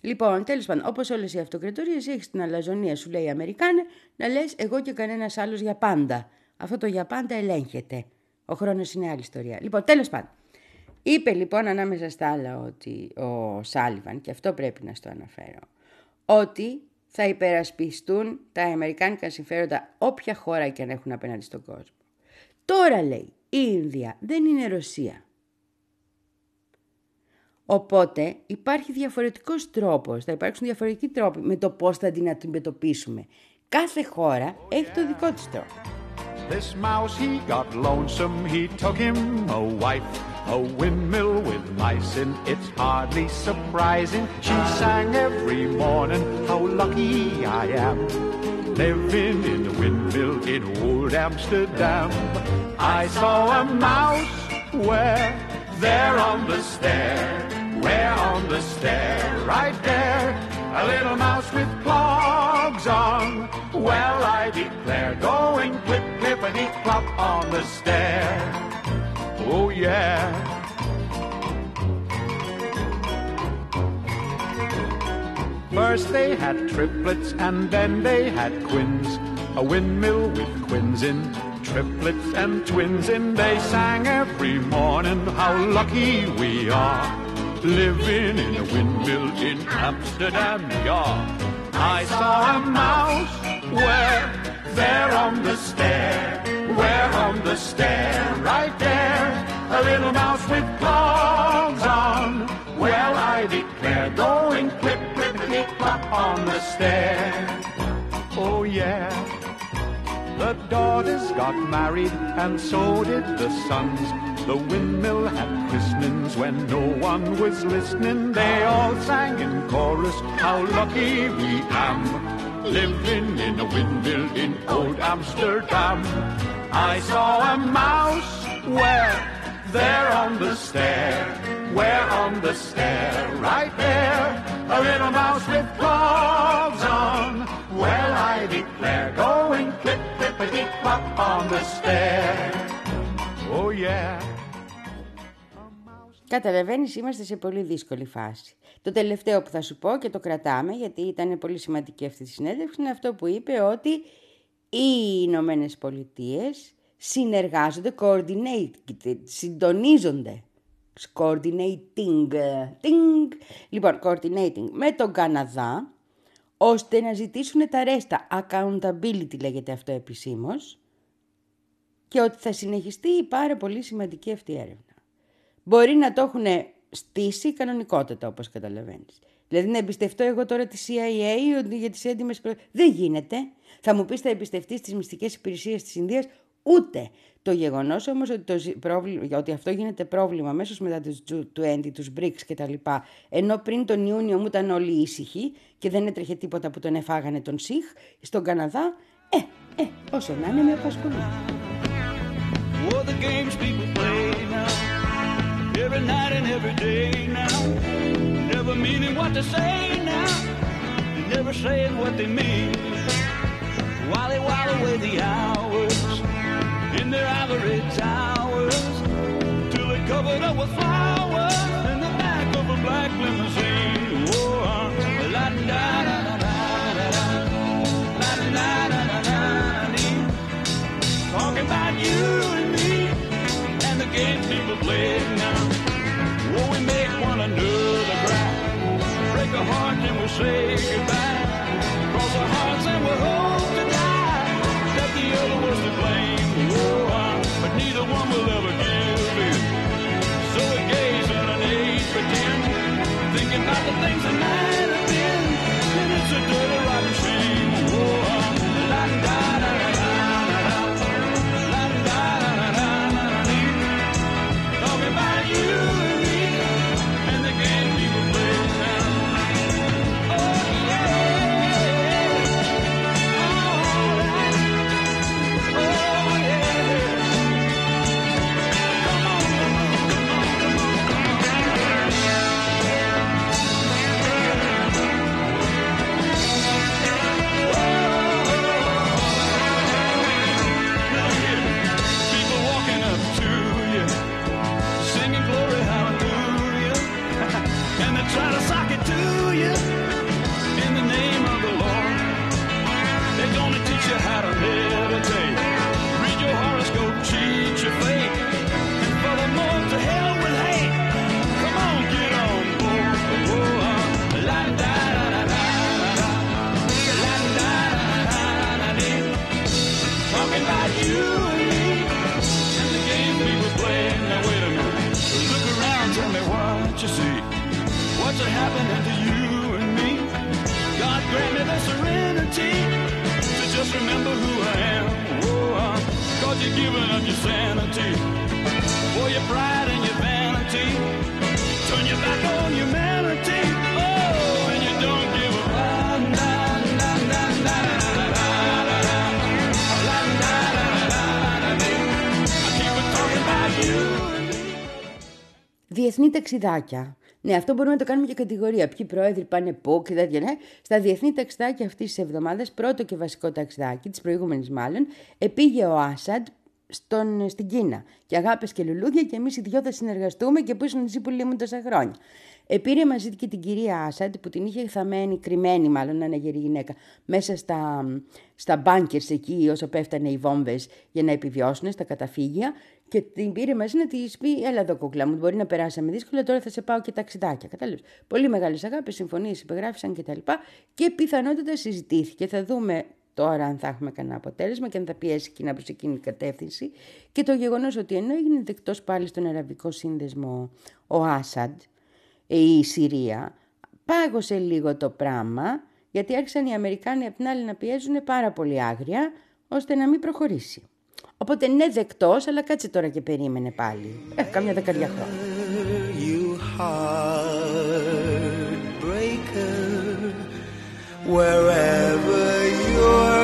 Λοιπόν, τέλος πάντων, όπως όλες οι αυτοκρατορίες, έχεις την αλαζονία, σου λέει η Αμερικάνε, να λες εγώ και κανένας άλλος για πάντα. Αυτό το για πάντα ελέγχεται. Ο χρόνος είναι άλλη ιστορία. Λοιπόν, τέλος πάντων. Είπε λοιπόν ανάμεσα στα άλλα ότι ο Σάλιβαν, και αυτό πρέπει να στο αναφέρω, ότι θα υπερασπιστούν τα αμερικάνικα συμφέροντα όποια χώρα και αν έχουν απέναντι στον κόσμο. Τώρα λέει, η Ινδία δεν είναι Ρωσία. Οπότε υπάρχει διαφορετικός τρόπος, θα υπάρξουν διαφορετικοί τρόποι με το πώς θα την αντιμετωπίσουμε. Κάθε χώρα έχει το δικό της τρόπο. This mouse, he got lonesome, he took him a wife. A windmill with mice in, it's hardly surprising. She sang every morning, how lucky I am. Living in a windmill in old Amsterdam. I saw a mouse where, there on the stair, where on the stair, right there. A little mouse with clogs on. Well, I declare, going clip, clippity clop on the stair. Oh, yeah. First they had triplets and then they had twins. A windmill with twins in, triplets and twins in. They sang every morning how lucky we are. Living in a windmill in Amsterdam, yeah. I saw a mouse where, there on the stair, where on the stair, right there, a little mouse with clogs on. Well, I declare, going clip, clippity clop on the stair. Oh, yeah. The daughters got married and so did the sons. The windmill had christenings when no one was listening. They all sang in chorus, how lucky we am. Living in a windmill in old Amsterdam. I saw a mouse where, there on the stair, where on the stair, right there, a little mouse with clogs on. Well, I declare, clip, clippity clop on the stair. Oh, yeah. Καταλαβαίνεις, είμαστε σε πολύ δύσκολη φάση. Το τελευταίο που θα σου πω και το κρατάμε γιατί ήταν πολύ σημαντική αυτή η συνέντευξη είναι αυτό που είπε ότι οι Ηνωμένες Πολιτείες συνεργάζονται, coordinate, συντονίζονται. Coordinating, ting. Λοιπόν, coordinating με τον Καναδά ώστε να ζητήσουν τα ρέστα. Accountability λέγεται αυτό επισήμως και ότι θα συνεχιστεί η πάρα πολύ σημαντική αυτή έρευνα. Μπορεί να το έχουν στήσει κανονικότητα όπως καταλαβαίνεις. Δηλαδή να εμπιστευτώ εγώ τώρα τη CIA ότι για τις έντιμες προ... Δεν γίνεται. Θα μου πεις θα εμπιστευτείς τις μυστικές υπηρεσίες της Ινδίας. Ούτε. Το γεγονός όμως ότι, το ζη- πρόβλημα, ότι αυτό γίνεται πρόβλημα αμέσως μετά τους G20, τους BRICS κτλ. Ενώ πριν τον Ιούνιο μου ήταν όλοι ήσυχοι και δεν έτρεχε τίποτα που τον εφάγανε τον ΣΥΧ, στον Καναδά, ε, ε, όσο να είναι με απασχολεί. Oh, the games people play now, every night and every day now, never meaning what they say now, never saying what they mean. While they while away the hours in their ivory towers, till they're covered up with flowers your Διεθνή ταξιδάκια. Ναι, αυτό μπορούμε να το κάνουμε και κατηγορία. Ποιοι πρόεδροι πάνε πού και τέτοια. Ναι. Στα διεθνή ταξιδάκια αυτής της εβδομάδας, πρώτο και βασικό ταξιδάκι, της προηγούμενης μάλλον, επήγε ο Άσαντ στον, στην Κίνα. Και αγάπες και λουλούδια και εμείς οι δυο θα συνεργαστούμε και που ήσουν εσύ που λίμουν τόσα χρόνια. Επήρε μαζί και την κυρία Άσαντ που την είχε θαμένη, κρυμμένη μάλλον, να είναι γερή γυναίκα, μέσα στα, στα μπάνκερ εκεί όσο πέφτανε οι βόμβες για να επιβιώσουν, στα καταφύγια. Και την πήρε μαζί να της πει: Έλα εδώ, κούκλα μου, μπορεί να περάσαμε δύσκολα, τώρα θα σε πάω και ταξιδάκια. Κατάλαβες. Πολύ μεγάλες αγάπη, συμφωνίες υπεγράφησαν κτλ. Και, και πιθανότατα συζητήθηκε. Θα δούμε τώρα αν θα έχουμε κανένα αποτέλεσμα και αν θα πιέσει εκείνα προς εκείνη την κατεύθυνση. Και το γεγονός ότι ενώ έγινε δεκτός πάλι στον Αραβικό Σύνδεσμο ο Άσαντ, η Συρία, πάγωσε λίγο το πράγμα, γιατί άρχισαν οι Αμερικάνοι απ' την άλλη να πιέζουν πάρα πολύ άγρια, ώστε να μην προχωρήσει. Οπότε ναι δεκτός, αλλά κάτσε τώρα και περίμενε πάλι. Ε, κάμια δεκαριά χρόνια. you heartbreaker wherever sure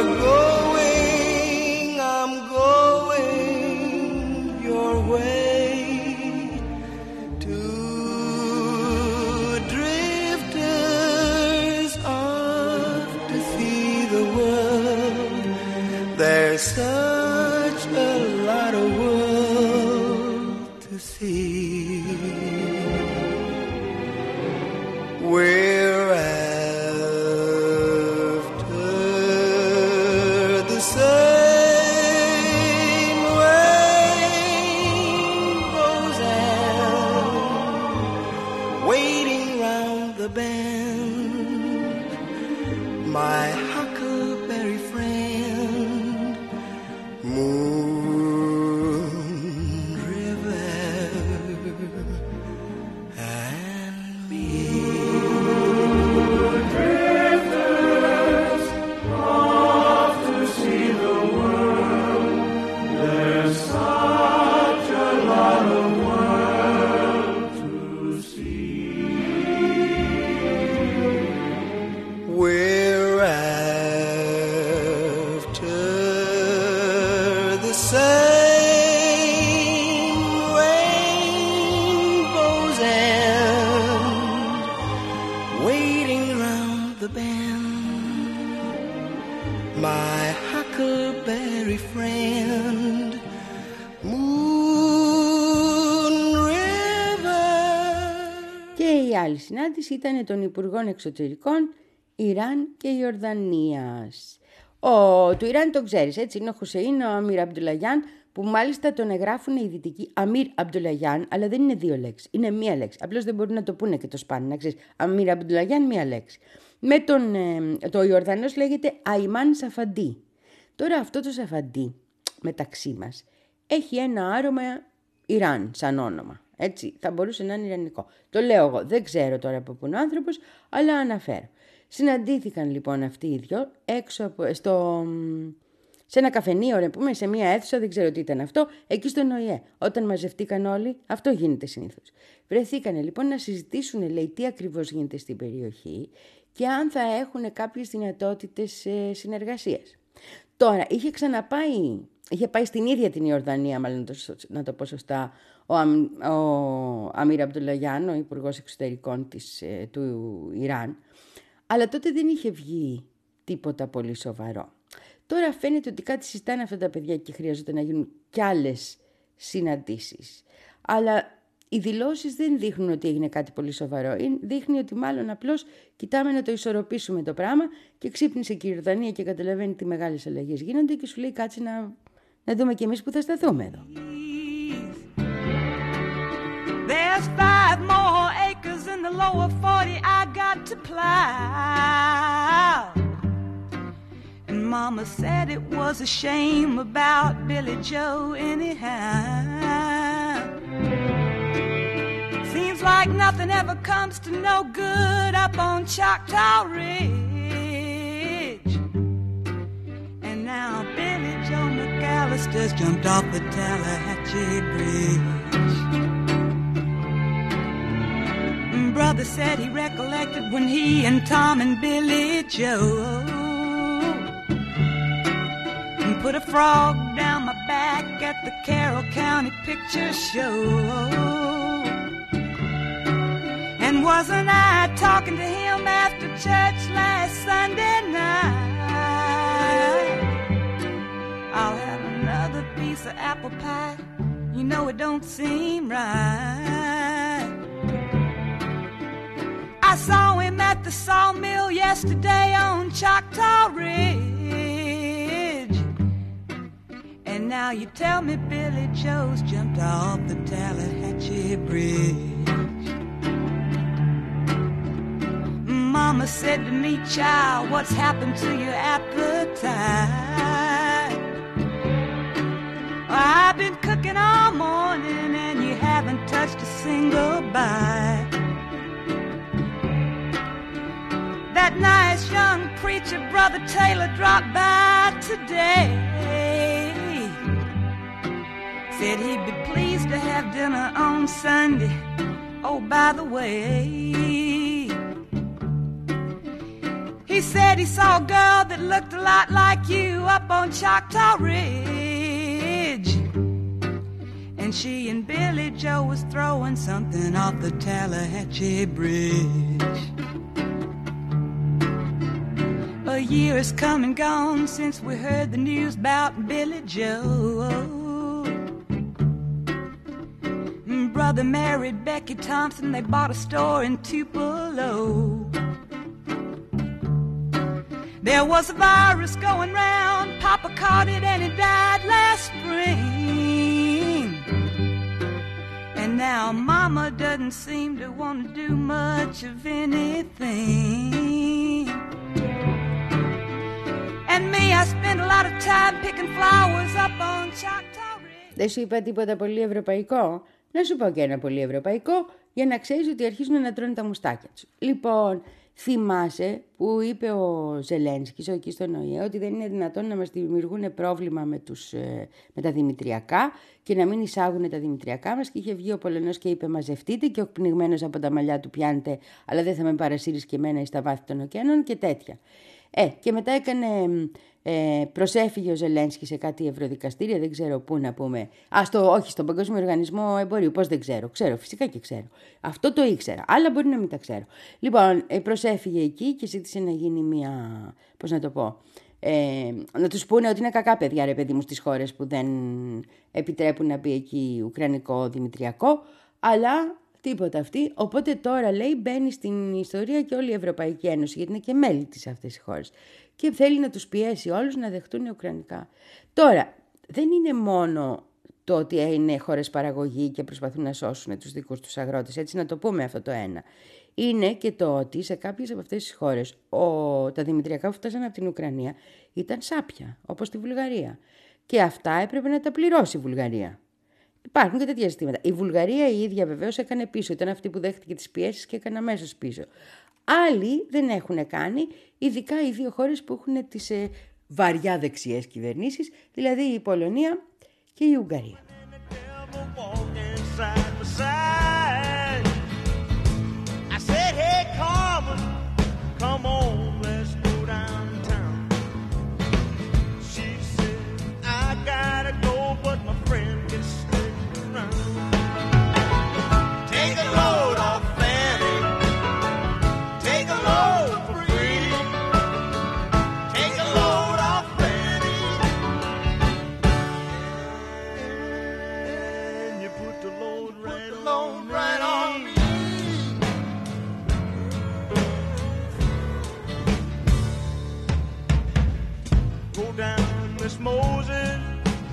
συνάντηση ήταν των Υπουργών Εξωτερικών Ιράν και Ιορδανίας. Ο, του Ιράν τον ξέρεις, έτσι είναι ο Χουσεΐν, ο Αμύρ Αμπτουλαγιάν, που μάλιστα τον εγγράφουν οι δυτικοί Αμύρ Αμπτουλαγιάν, αλλά δεν είναι δύο λέξεις, είναι μία λέξη. Απλώς δεν μπορούν να το πούνε και το σπάνε, να ξέρεις. Αμύρ Αμπτουλαγιάν, μία λέξη. Με τον, ε, το Ιορδανός λέγεται Αϊμάν Σαφαντί. Τώρα αυτό το Σαφαντί, μεταξύ μας, έχει ένα άρωμα Ιράν σαν όνομα. Έτσι, θα μπορούσε να είναι ιρανικό. Το λέω εγώ, δεν ξέρω τώρα από πού είναι ο άνθρωπος, αλλά αναφέρω. Συναντήθηκαν λοιπόν αυτοί οι δυο έξω από, στο, σε ένα καφενείο, ρε πούμε, σε μια αίθουσα, δεν ξέρω τι ήταν αυτό, εκεί στον ΟΗΕ. Όταν μαζευτήκαν όλοι, αυτό γίνεται συνήθως. Βρεθήκανε λοιπόν να συζητήσουν, λέει, τι ακριβώς γίνεται στην περιοχή και αν θα έχουν κάποιες δυνατότητες συνεργασίας. Τώρα, είχε ξαναπάει, είχε πάει στην ίδια την Ιορδανία, μάλλον να το, να το πω σωστά, ο, Αμ, ο Αμύρ Αμπτουλαγιάν, ο Υπουργός Εξωτερικών της, ε, του Ιράν, αλλά τότε δεν είχε βγει τίποτα πολύ σοβαρό. Τώρα φαίνεται ότι κάτι συζητάνε αυτά τα παιδιά και χρειάζεται να γίνουν κι άλλες συναντήσεις. Αλλά οι δηλώσεις δεν δείχνουν ότι έγινε κάτι πολύ σοβαρό. Είναι- Δείχνει ότι μάλλον απλώς κοιτάμε να το ισορροπήσουμε το πράγμα και ξύπνησε και η Ιορδανία και καταλαβαίνει τι μεγάλες αλλαγές γίνονται και σου λέει κάτσε να, να δούμε κι εμείς που θα σταθούμε εδώ. In the lower 40 I got to plow. And Mama said it was a shame about Billy Joe, anyhow. Seems like nothing ever comes to no good up on Choctaw Ridge. And now Billy Joe McAllister McAllisters jumped off the Tallahatchie Bridge. Brother said he recollected when he and Tom and Billy Joe put a frog down my back at the Carroll County Picture Show. And wasn't I talking to him after church last Sunday night? I'll have another piece of apple pie. You know it don't seem right. I saw him at the sawmill yesterday on Choctaw Ridge. And now you tell me Billy Joe's jumped off the Tallahatchie Bridge. Mama said to me, child, what's happened to your appetite? I've been cooking all morning and you haven't touched a single bite. Nice young preacher, Brother Taylor, dropped by today. Said he'd be pleased to have dinner on Sunday. Oh, by the way, he said he saw a girl that looked a lot like you up on Choctaw Ridge. And she and Billy Joe was throwing something off the Tallahatchie Bridge. A year has come and gone since we heard the news about Billy Joe. Brother married Becky Thompson, they bought a store in Tupelo. There was a virus going round, Papa caught it and he died last spring. And now Mama doesn't seem to want to do much of anything. And me, I spend a lot of time picking flowers up on Choctaw Ridge. Δεν σου είπα τίποτα πολύ ευρωπαϊκό. Να σου πω και ένα πολύ ευρωπαϊκό για να ξέρεις ότι αρχίζουν να τρώνε τα μουστάκια τους. Λοιπόν, θυμάσαι που είπε ο Ζελένσκης εκεί στον ΟΗΕ ότι δεν είναι δυνατόν να μας δημιουργούν πρόβλημα με, τους, ε, με τα δημητριακά και να μην εισάγουν τα δημητριακά μας και είχε βγει ο Πολωνός και είπε μαζευτείτε και ο πνιγμένος από τα μαλλιά του πιάνετε αλλά δεν θα με παρασύρεις και εμένα στα βάθη των ωκεανών και τέτοια. Ε, και μετά έκανε, ε, προσέφυγε ο Ζελένσκι σε κάτι ευρωδικαστήρια, δεν ξέρω πού να πούμε. Α, στο, όχι, στον Παγκόσμιο Οργανισμό Εμπορίου, πώς δεν ξέρω. Ξέρω, φυσικά και ξέρω. Αυτό το ήξερα, άλλα μπορεί να μην τα ξέρω. Λοιπόν, ε, προσέφυγε εκεί και ζήτησε να γίνει μια, πώς να το πω, ε, να τους πούνε ότι είναι κακά παιδιά ρε παιδί μου στις χώρες που δεν επιτρέπουν να μπει εκεί ουκρανικό δημητριακό, αλλά Τίποτα αυτή. Οπότε τώρα λέει μπαίνει στην ιστορία και όλη η Ευρωπαϊκή Ένωση, γιατί είναι και μέλη της αυτές οι χώρες. Και θέλει να τους πιέσει όλους να δεχτούν ουκρανικά. Τώρα, δεν είναι μόνο το ότι είναι χώρες παραγωγή και προσπαθούν να σώσουν τους δικούς τους αγρότες, έτσι να το πούμε αυτό το ένα. Είναι και το ότι σε κάποιες από αυτές τις χώρες ο, τα δημητριακά που φτάσαν από την Ουκρανία ήταν σάπια, όπως στη Βουλγαρία. Και αυτά έπρεπε να τα πληρώσει η Βουλγαρία. Υπάρχουν και τέτοια ζητήματα. Η Βουλγαρία η ίδια βεβαίως έκανε πίσω. Ήταν αυτή που δέχτηκε τις πιέσεις και έκανε αμέσως πίσω. Άλλοι δεν έχουν κάνει, ειδικά οι δύο χώρες που έχουν τις ε, βαριά δεξιές κυβερνήσεις, δηλαδή η Πολωνία και η Ουγγαρία. Miss Moses.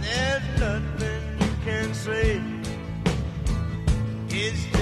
There's nothing you can say. It's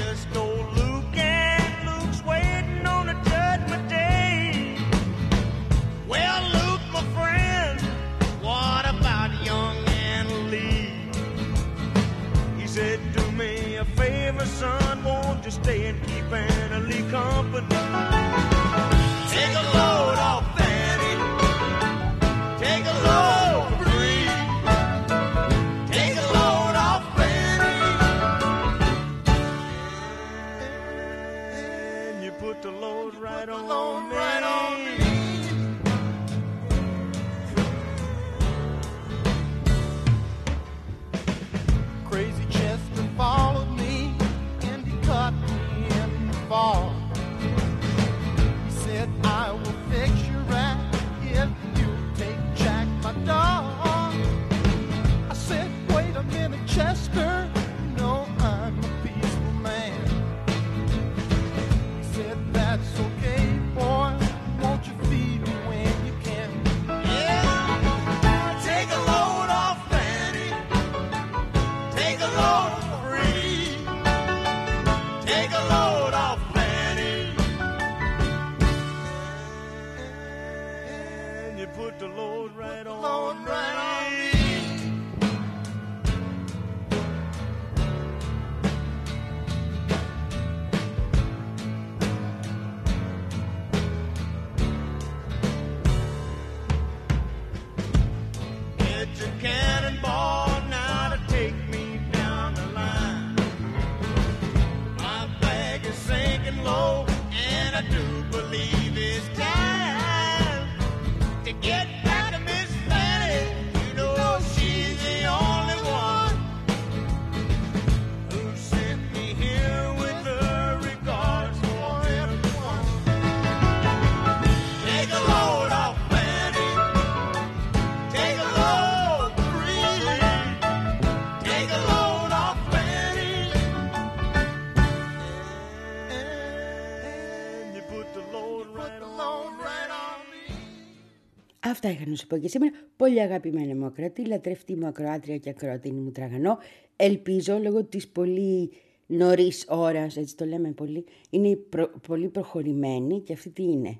Αυτά είχα να σου πω και σήμερα. Πολύ αγαπημένη μου ακροατή, λατρευτή μου ακροάτρια και ακροατίνη μου τραγανό. Ελπίζω λόγω της πολύ νωρίς ώρας, έτσι το λέμε πολύ, είναι προ- πολύ προχωρημένη και αυτή τι είναι.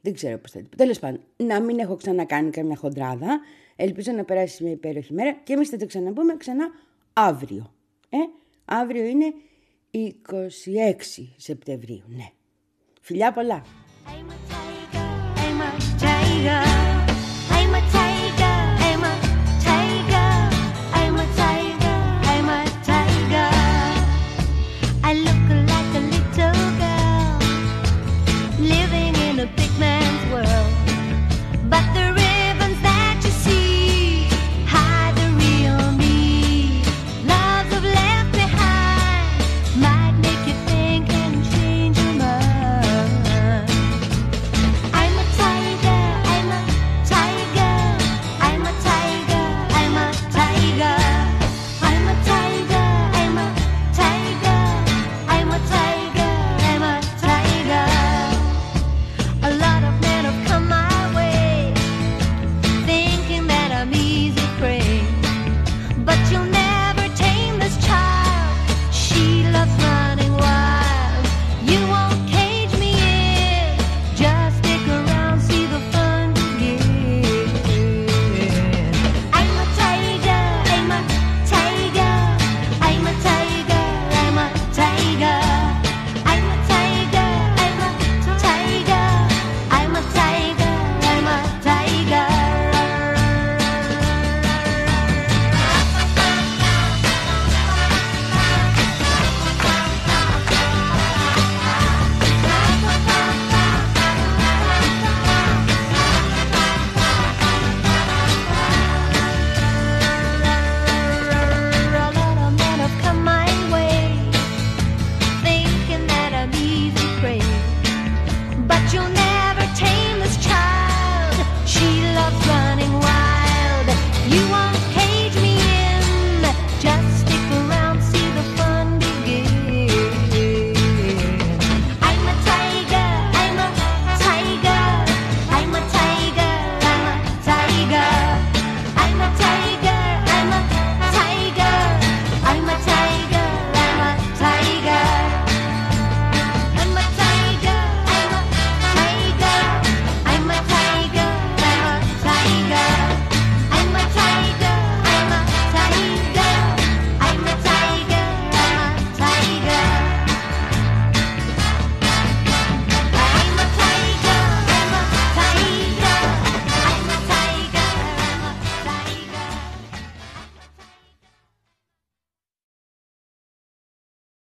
Δεν ξέρω πώς θα την πω. Τέλος πάντων, να μην έχω ξανακάνει καμιά χοντράδα. Ελπίζω να περάσει μια υπέροχη μέρα και εμείς θα το ξαναπούμε ξανά αύριο. Ε, αύριο είναι 26 Σεπτεμβρίου, ναι. Φιλιά πολλά. I'm a tiger, I'm a tiger.